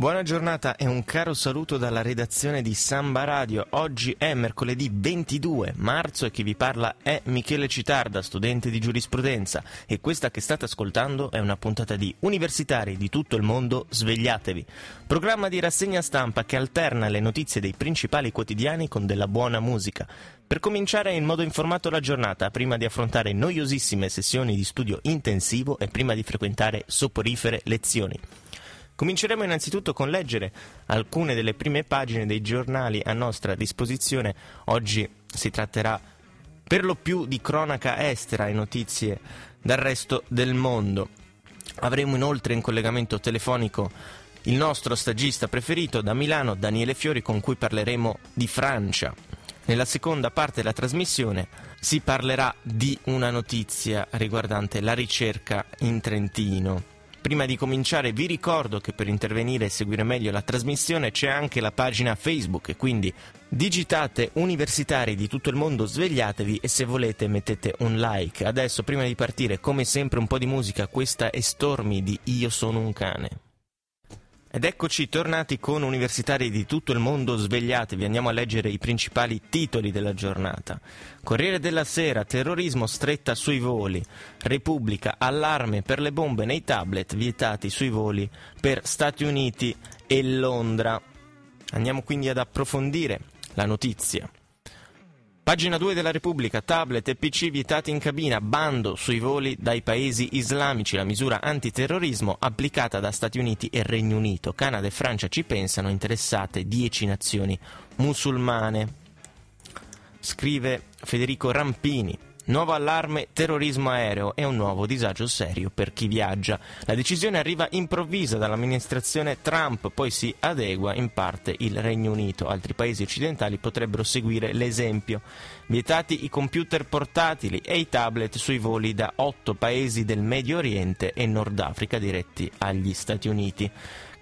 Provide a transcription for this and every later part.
Buona giornata e un caro saluto dalla redazione di Samba Radio. Oggi è mercoledì 22 marzo e chi vi parla è Michele Citarda, studente di giurisprudenza e questa che state ascoltando è una puntata di Universitari di tutto il mondo, svegliatevi. Programma di rassegna stampa che alterna le notizie dei principali quotidiani con della buona musica. Per cominciare in modo informato la giornata, prima di affrontare noiosissime sessioni di studio intensivo e prima di frequentare soporifere lezioni. Cominceremo innanzitutto con leggere alcune delle prime pagine dei giornali a nostra disposizione. Oggi si tratterà per lo più di cronaca estera e notizie dal resto del mondo. Avremo inoltre in collegamento telefonico il nostro stagista preferito da Milano, Daniele Fiori, con cui parleremo di Francia. Nella seconda parte della trasmissione si parlerà di una notizia riguardante la ricerca in Trentino. Prima di cominciare vi ricordo che per intervenire e seguire meglio la trasmissione c'è anche la pagina Facebook, quindi digitate universitari di tutto il mondo, svegliatevi e se volete mettete un like. Adesso prima di partire come sempre un po' di musica, questa è Stormy di Io sono un cane. Ed eccoci tornati con universitari di tutto il mondo svegliatevi, andiamo a leggere i principali titoli della giornata. Corriere della Sera, terrorismo stretta sui voli. Repubblica, allarme per le bombe nei tablet vietati sui voli per Stati Uniti e Londra. Andiamo quindi ad approfondire la notizia. Pagina 2 della Repubblica, tablet e PC vietati in cabina, bando sui voli dai paesi islamici, la misura antiterrorismo applicata da Stati Uniti e Regno Unito. Canada e Francia ci pensano, interessate 10 nazioni musulmane. Scrive Federico Rampini. Nuovo allarme terrorismo aereo e un nuovo disagio serio per chi viaggia. La decisione arriva improvvisa dall'amministrazione Trump, poi si adegua in parte il Regno Unito. Altri paesi occidentali potrebbero seguire l'esempio. Vietati i computer portatili e i tablet sui voli da otto paesi del Medio Oriente e Nord Africa diretti agli Stati Uniti.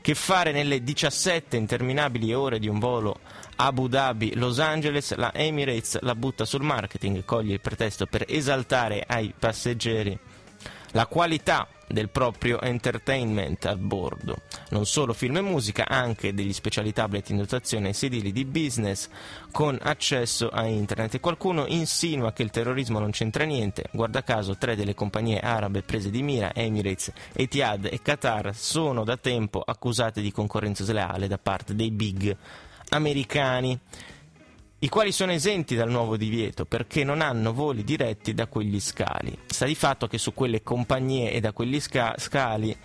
Che fare nelle 17 interminabili ore di un volo Abu Dhabi, Los Angeles, la Emirates la butta sul marketing, coglie il pretesto per esaltare ai passeggeri la qualità del proprio entertainment a bordo. Non solo film e musica, anche degli speciali tablet in dotazione ai sedili di business con accesso a internet. E qualcuno insinua che il terrorismo non c'entra niente. Guarda caso, tre delle compagnie arabe prese di mira, Emirates, Etihad e Qatar, sono da tempo accusate di concorrenza sleale da parte dei big americani i quali sono esenti dal nuovo divieto perché non hanno voli diretti da quegli scali. Sta di fatto che su quelle compagnie e da quegli sca- scali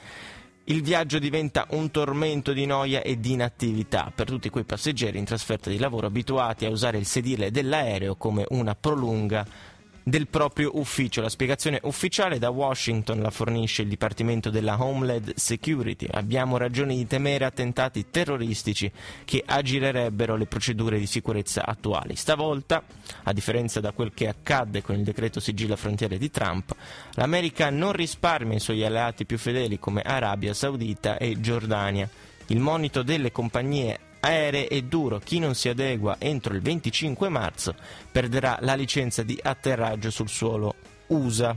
il viaggio diventa un tormento di noia e di inattività per tutti quei passeggeri in trasferta di lavoro abituati a usare il sedile dell'aereo come una prolunga del proprio ufficio. La spiegazione ufficiale da Washington la fornisce il Dipartimento della Homeland Security. Abbiamo ragioni di temere attentati terroristici che aggirerebbero le procedure di sicurezza attuali. Stavolta, a differenza da quel che accadde con il decreto sigilla frontiere di Trump, l'America non risparmia i suoi alleati più fedeli come Arabia Saudita e Giordania. Il monito delle compagnie aeree è duro. Chi non si adegua entro il 25 marzo perderà la licenza di atterraggio sul suolo USA.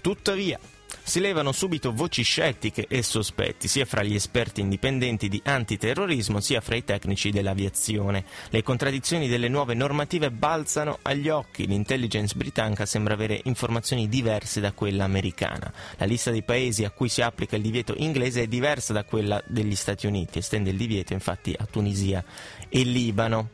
Tuttavia, si levano subito voci scettiche e sospetti, sia fra gli esperti indipendenti di antiterrorismo, sia fra i tecnici dell'aviazione. Le contraddizioni delle nuove normative balzano agli occhi. L'intelligence britannica sembra avere informazioni diverse da quella americana. La lista dei paesi a cui si applica il divieto inglese è diversa da quella degli Stati Uniti, estende il divieto infatti a Tunisia e Libano.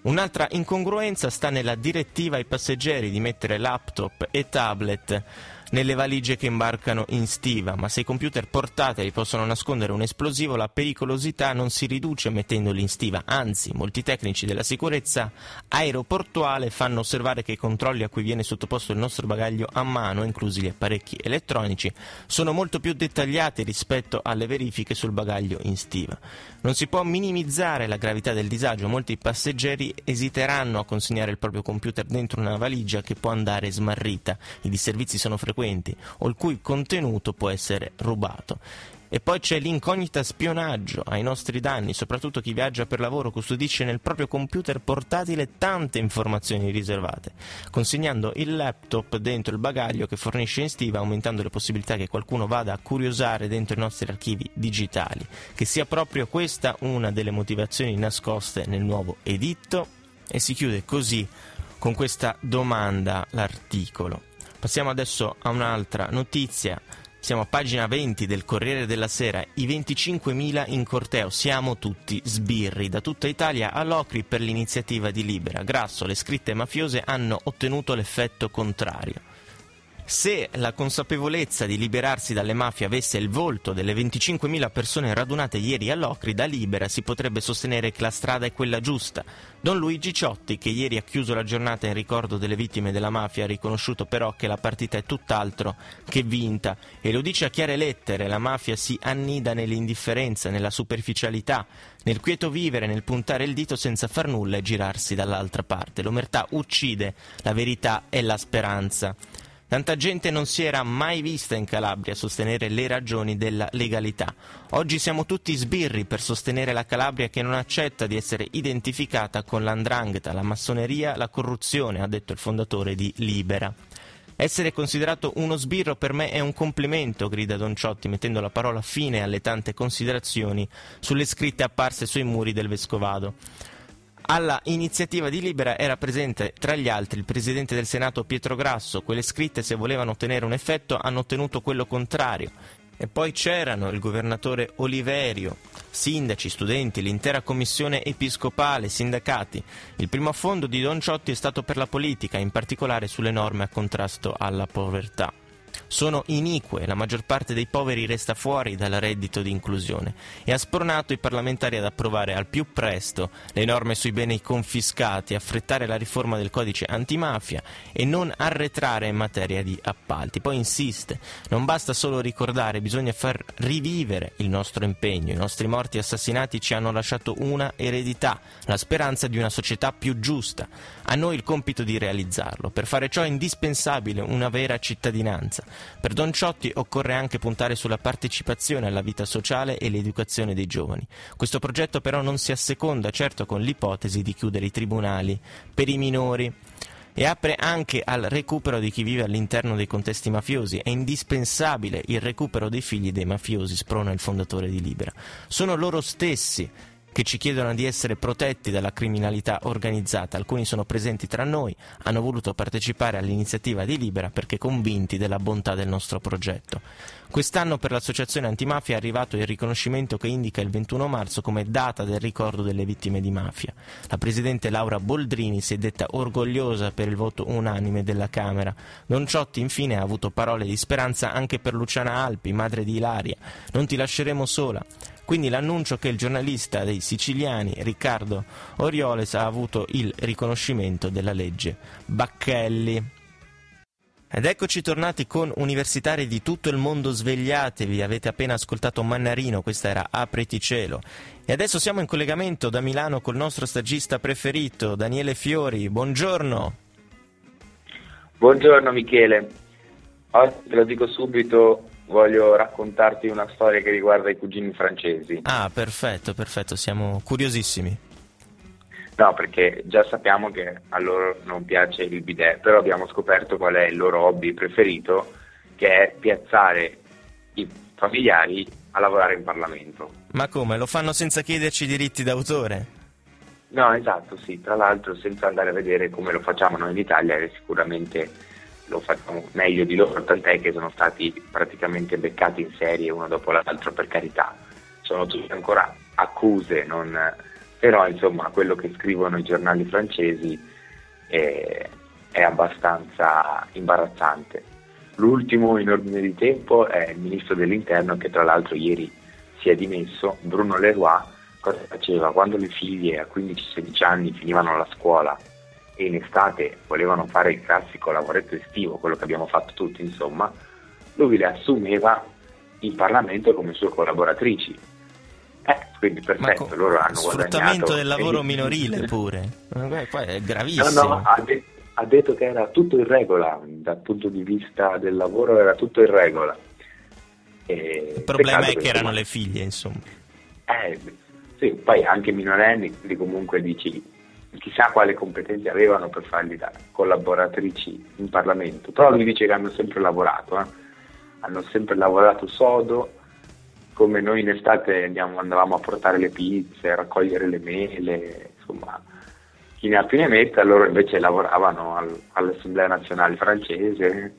Un'altra incongruenza sta nella direttiva ai passeggeri di mettere laptop e tablet nelle valigie che imbarcano in stiva, ma se i computer portatili possono nascondere un esplosivo, la pericolosità non si riduce mettendoli in stiva, anzi, molti tecnici della sicurezza aeroportuale fanno osservare che i controlli a cui viene sottoposto il nostro bagaglio a mano, inclusi gli apparecchi elettronici, sono molto più dettagliati rispetto alle verifiche sul bagaglio in stiva. Non si può minimizzare la gravità del disagio, molti passeggeri esiteranno a consegnare il proprio computer dentro una valigia che può andare smarrita, i disservizi sono frequenti o il cui contenuto può essere rubato. E poi c'è l'incognita spionaggio ai nostri danni, soprattutto chi viaggia per lavoro custodisce nel proprio computer portatile tante informazioni riservate, consegnando il laptop dentro il bagaglio che fornisce in stiva, aumentando le possibilità che qualcuno vada a curiosare dentro i nostri archivi digitali. Che sia proprio questa una delle motivazioni nascoste nel nuovo editto? E si chiude così con questa domanda l'articolo. Passiamo adesso a un'altra notizia. Siamo a pagina 20 del Corriere della Sera, i 25.000 in corteo, siamo tutti sbirri, da tutta Italia a Locri per l'iniziativa di Libera. Grasso, le scritte mafiose hanno ottenuto l'effetto contrario. Se la consapevolezza di liberarsi dalle mafie avesse il volto delle 25.000 persone radunate ieri a Locri, da Libera si potrebbe sostenere che la strada è quella giusta. Don Luigi Ciotti, che ieri ha chiuso la giornata in ricordo delle vittime della mafia, ha riconosciuto però che la partita è tutt'altro che vinta e lo dice a chiare lettere, la mafia si annida nell'indifferenza, nella superficialità, nel quieto vivere, nel puntare il dito senza far nulla e girarsi dall'altra parte. L'omertà uccide, la verità è la speranza. Tanta gente non si era mai vista in Calabria sostenere le ragioni della legalità. Oggi siamo tutti sbirri per sostenere la Calabria che non accetta di essere identificata con l'andrangheta, la massoneria, la corruzione, ha detto il fondatore di Libera. Essere considerato uno sbirro per me è un complimento, grida Don Ciotti, mettendo la parola fine alle tante considerazioni sulle scritte apparse sui muri del Vescovado. Alla iniziativa di Libera era presente tra gli altri il Presidente del Senato Pietro Grasso, quelle scritte se volevano ottenere un effetto hanno ottenuto quello contrario. E poi c'erano il governatore Oliverio, sindaci, studenti, l'intera commissione episcopale, sindacati. Il primo affondo di Don Ciotti è stato per la politica, in particolare sulle norme a contrasto alla povertà sono inique, la maggior parte dei poveri resta fuori dal reddito di inclusione e ha spornato i parlamentari ad approvare al più presto le norme sui beni confiscati, affrettare la riforma del codice antimafia e non arretrare in materia di appalti. Poi insiste, non basta solo ricordare, bisogna far rivivere il nostro impegno. I nostri morti assassinati ci hanno lasciato una eredità, la speranza di una società più giusta. A noi il compito di realizzarlo. Per fare ciò è indispensabile una vera cittadinanza. Per Don Ciotti occorre anche puntare sulla partecipazione alla vita sociale e l'educazione dei giovani. Questo progetto però non si asseconda certo con l'ipotesi di chiudere i tribunali per i minori e apre anche al recupero di chi vive all'interno dei contesti mafiosi. È indispensabile il recupero dei figli dei mafiosi, sprona il fondatore di Libera. Sono loro stessi che ci chiedono di essere protetti dalla criminalità organizzata. Alcuni sono presenti tra noi, hanno voluto partecipare all'iniziativa di Libera perché convinti della bontà del nostro progetto. Quest'anno per l'associazione antimafia è arrivato il riconoscimento che indica il 21 marzo come data del ricordo delle vittime di mafia. La presidente Laura Boldrini si è detta orgogliosa per il voto unanime della Camera. Don Ciotti infine ha avuto parole di speranza anche per Luciana Alpi, madre di Ilaria. Non ti lasceremo sola. Quindi l'annuncio che il giornalista dei siciliani Riccardo Orioles ha avuto il riconoscimento della legge Bacchelli. Ed eccoci tornati con universitari di tutto il mondo svegliatevi, avete appena ascoltato Mannarino, questa era Apriti cielo. E adesso siamo in collegamento da Milano col nostro stagista preferito, Daniele Fiori, buongiorno. Buongiorno Michele, oggi te lo dico subito, voglio raccontarti una storia che riguarda i cugini francesi. Ah, perfetto, perfetto, siamo curiosissimi. No, perché già sappiamo che a loro non piace il bidet, però abbiamo scoperto qual è il loro hobby preferito, che è piazzare i familiari a lavorare in Parlamento. Ma come? Lo fanno senza chiederci diritti d'autore? No, esatto, sì, tra l'altro senza andare a vedere come lo facciamo noi in Italia, che sicuramente lo facciamo meglio di loro, tant'è che sono stati praticamente beccati in serie uno dopo l'altro, per carità. Sono tutte ancora accuse, non... però insomma quello che scrivono i giornali francesi è, è abbastanza imbarazzante. L'ultimo in ordine di tempo è il ministro dell'interno che tra l'altro ieri si è dimesso, Bruno Leroy, cosa faceva? Quando le figlie a 15-16 anni finivano la scuola e in estate volevano fare il classico lavoretto estivo, quello che abbiamo fatto tutti insomma, lui le assumeva in Parlamento come sue collaboratrici. Eh, quindi perfetto, co- loro hanno sfruttamento del lavoro minorile pure. Beh, poi è gravissimo. No, no, ha, de- ha, detto che era tutto in regola, dal punto di vista del lavoro era tutto in regola. E Il problema è che erano le figlie, insomma. Eh, sì, poi anche minorenni, quindi comunque dici chissà quale competenze avevano per fargli da collaboratrici in Parlamento, però lui dice che hanno sempre lavorato, eh? hanno sempre lavorato sodo, come noi in estate andiamo, andavamo a portare le pizze, a raccogliere le mele, insomma, chi ne ha più ne metta, loro invece lavoravano al, all'Assemblea nazionale francese.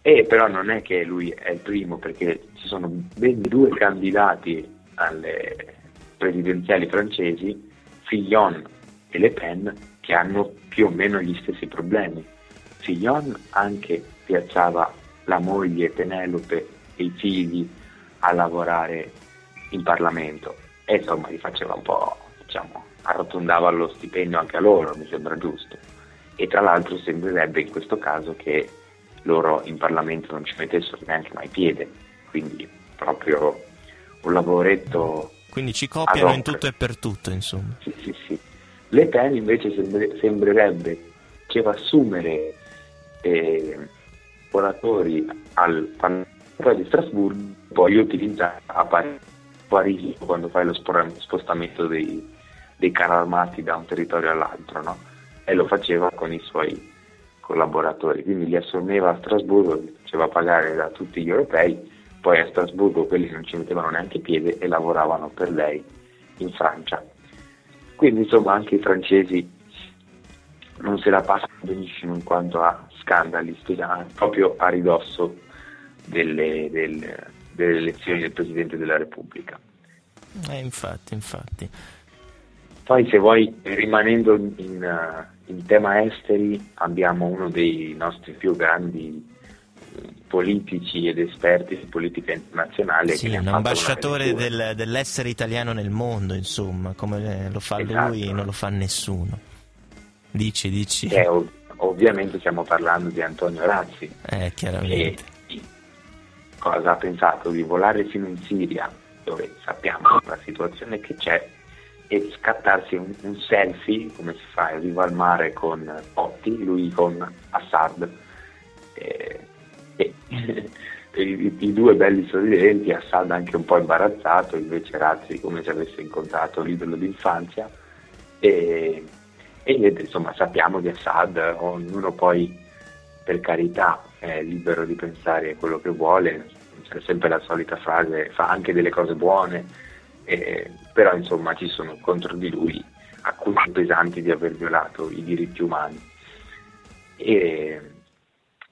E però non è che lui è il primo, perché ci sono ben due candidati alle presidenziali francesi, Fillon e Le Pen, che hanno più o meno gli stessi problemi. Fillon anche piazzava la moglie Penelope e i figli a lavorare in Parlamento e insomma gli faceva un po', diciamo, arrotondava lo stipendio anche a loro, mi sembra giusto. E tra l'altro sembrerebbe in questo caso che loro in Parlamento non ci mettessero neanche mai piede, quindi proprio un lavoretto. Quindi ci copiano in tutto e per tutto, insomma. Sì, sì, sì. Le Pen invece sembrerebbe che va assumere eh, lavoratori al Parlamento di Strasburgo, poi utilizzare a Parigi quando fai lo spostamento dei, dei carri armati da un territorio all'altro, no? E lo faceva con i suoi collaboratori, quindi li assumeva a Strasburgo, li faceva pagare da tutti gli europei, poi a Strasburgo quelli non ci mettevano neanche piede e lavoravano per lei in Francia. Quindi insomma anche i francesi non se la passano benissimo in quanto a scandali, proprio a ridosso delle, delle, delle elezioni del Presidente della Repubblica. Eh, infatti, infatti. Poi se vuoi, rimanendo in, in, tema esteri, abbiamo uno dei nostri più grandi politici ed esperti di politica internazionale. Sì, un ambasciatore del, dell'essere italiano nel mondo, insomma, come lo fa esatto. lui non lo fa nessuno. Dici, dici. Eh, ov- ovviamente stiamo parlando di Antonio Razzi. Eh, chiaramente. E cosa ha pensato di volare fino in Siria, dove sappiamo la situazione che c'è, e scattarsi un, un selfie, come si fa, in riva al mare con Potti, lui con Assad. E, e, i, i, due belli sorridenti, Assad anche un po' imbarazzato, invece Razzi come se avesse incontrato l'idolo d'infanzia. E, e niente, insomma sappiamo di Assad, ognuno poi per carità è libero di pensare quello che vuole, c'è sempre la solita frase, fa anche delle cose buone, eh, però insomma ci sono contro di lui accuse pesanti di aver violato i diritti umani. E,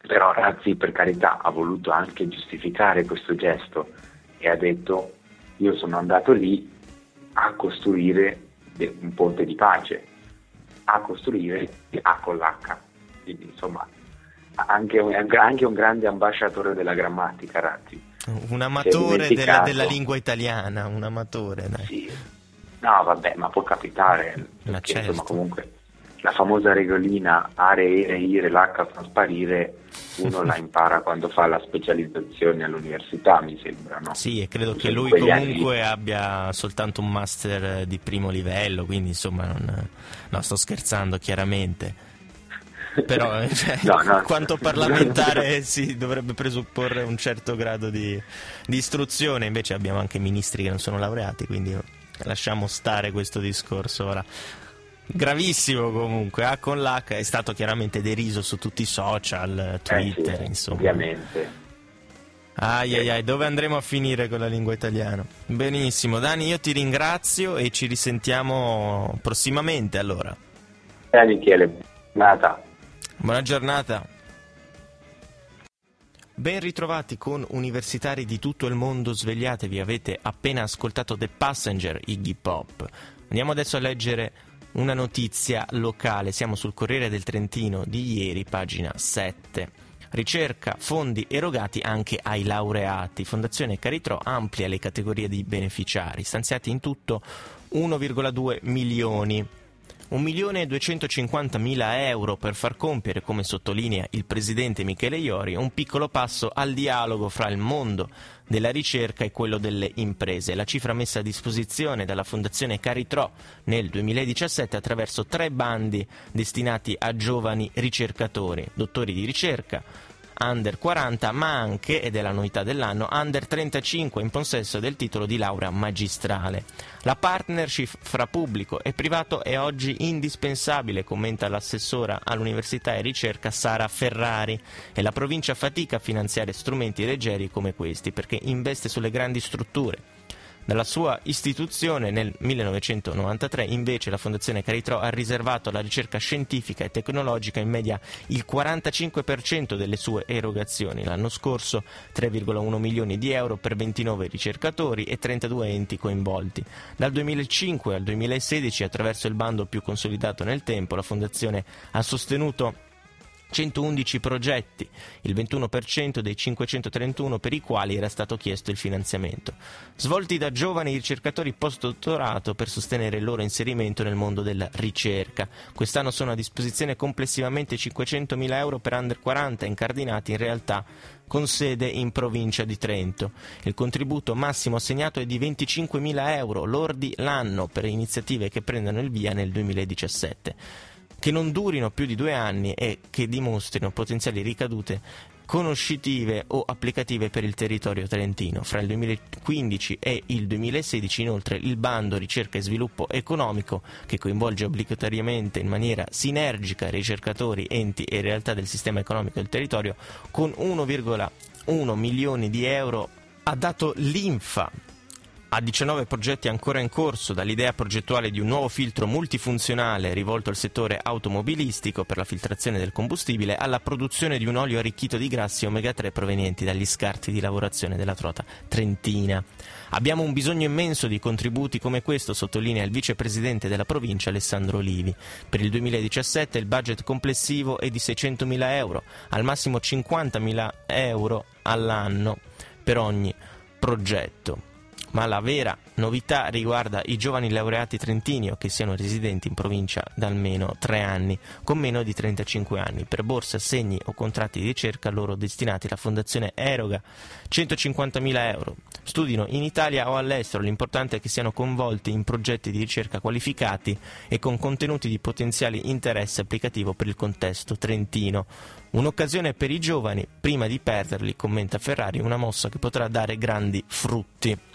però Razzi per carità ha voluto anche giustificare questo gesto e ha detto io sono andato lì a costruire un ponte di pace a costruire A con l'H. Quindi insomma anche un, anche un grande ambasciatore della grammatica Ratti. Un amatore della, della, lingua italiana, un amatore. Dai. Sì. No, vabbè, ma può capitare. Perché, certo. insomma, comunque la famosa regolina are, ere, ire, l'H fa sparire, uno la impara quando fa la specializzazione all'università, mi sembra, no? Sì, e credo che lui comunque anni... abbia soltanto un master di primo livello, quindi insomma, non... no, sto scherzando chiaramente. Però cioè, no, no. quanto parlamentare si dovrebbe presupporre un certo grado di, di istruzione, invece abbiamo anche ministri che non sono laureati, quindi lasciamo stare questo discorso ora. Gravissimo comunque, A con l'H è stato chiaramente deriso su tutti i social, Twitter, eh sì, insomma. Ovviamente. Ai ai ai, dove andremo a finire con la lingua italiana? Benissimo, Dani, io ti ringrazio e ci risentiamo prossimamente allora. Eh Michele, buona Buona giornata. Ben ritrovati con universitari di tutto il mondo, svegliatevi, avete appena ascoltato The Passenger, Iggy Pop. Andiamo adesso a leggere una notizia locale, siamo sul Corriere del Trentino di ieri, pagina 7. ricerca, fondi erogati anche ai laureati. Fondazione Caritro amplia le categorie di beneficiari, stanziati in tutto 1,2 milioni. 1.250.000 euro per far compiere, come sottolinea il presidente Michele Iori, un piccolo passo al dialogo fra il mondo della ricerca e quello delle imprese. La cifra messa a disposizione dalla Fondazione Caritro nel 2017 attraverso tre bandi destinati a giovani ricercatori, dottori di ricerca, under 40, ma anche, ed è la novità dell'anno, under 35 in possesso del titolo di laurea magistrale. La partnership fra pubblico e privato è oggi indispensabile, commenta l'assessora all'università e ricerca Sara Ferrari, e la provincia fatica a finanziare strumenti leggeri come questi perché investe sulle grandi strutture dalla sua istituzione nel 1993 invece la Fondazione Caritro ha riservato alla ricerca scientifica e tecnologica in media il 45% delle sue erogazioni. L'anno scorso 3,1 milioni di euro per 29 ricercatori e 32 enti coinvolti. Dal 2005 al 2016 attraverso il bando più consolidato nel tempo la Fondazione ha sostenuto 111 progetti, il 21% dei 531 per i quali era stato chiesto il finanziamento, svolti da giovani ricercatori post-dottorato per sostenere il loro inserimento nel mondo della ricerca. Quest'anno sono a disposizione complessivamente 500.000 euro per under 40 incardinati in realtà con sede in provincia di Trento. Il contributo massimo assegnato è di 25.000 euro lordi l'anno per iniziative che prendano il via nel 2017 che non durino più di due anni e che dimostrino potenziali ricadute conoscitive o applicative per il territorio trentino. Fra il 2015 e il 2016 inoltre il bando ricerca e sviluppo economico che coinvolge obbligatoriamente in maniera sinergica ricercatori, enti e realtà del sistema economico del territorio con 1,1 milioni di euro ha dato linfa a 19 progetti ancora in corso, dall'idea progettuale di un nuovo filtro multifunzionale rivolto al settore automobilistico per la filtrazione del combustibile, alla produzione di un olio arricchito di grassi omega 3 provenienti dagli scarti di lavorazione della trota trentina. Abbiamo un bisogno immenso di contributi come questo, sottolinea il vicepresidente della provincia Alessandro Olivi. Per il 2017 il budget complessivo è di 600.000 euro, al massimo 50.000 euro all'anno per ogni progetto ma la vera novità riguarda i giovani laureati trentini o che siano residenti in provincia da almeno tre anni, con meno di 35 anni. Per borse, assegni o contratti di ricerca loro destinati la Fondazione eroga 150.000 euro. Studino in Italia o all'estero, l'importante è che siano coinvolti in progetti di ricerca qualificati e con contenuti di potenziale interesse applicativo per il contesto trentino. Un'occasione per i giovani, prima di perderli, commenta Ferrari, una mossa che potrà dare grandi frutti.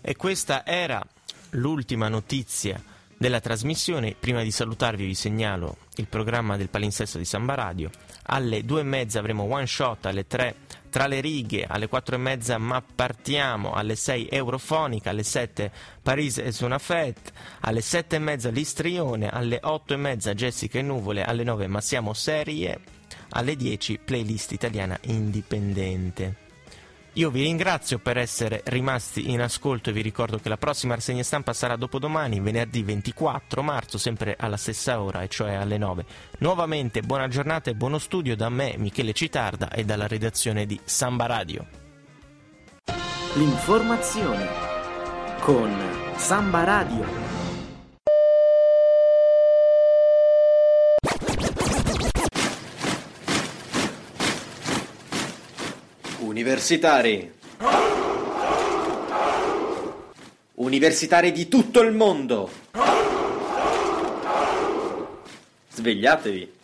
E questa era l'ultima notizia della trasmissione. Prima di salutarvi vi segnalo il programma del palinsesto di Samba Radio. Alle due e mezza avremo one shot, alle tre tra le righe, alle quattro e mezza ma partiamo, alle sei Eurofonica, alle sette Paris e Zona Fête, alle sette e mezza Listrione, alle otto e mezza Jessica e Nuvole, alle nove Ma siamo serie, alle dieci playlist italiana indipendente. Io vi ringrazio per essere rimasti in ascolto e vi ricordo che la prossima rassegna stampa sarà dopodomani, venerdì 24 marzo, sempre alla stessa ora, e cioè alle 9. Nuovamente buona giornata e buono studio da me, Michele Citarda, e dalla redazione di Samba Radio. L'informazione con Samba Radio. Universitari. Universitari di tutto il mondo. Svegliatevi.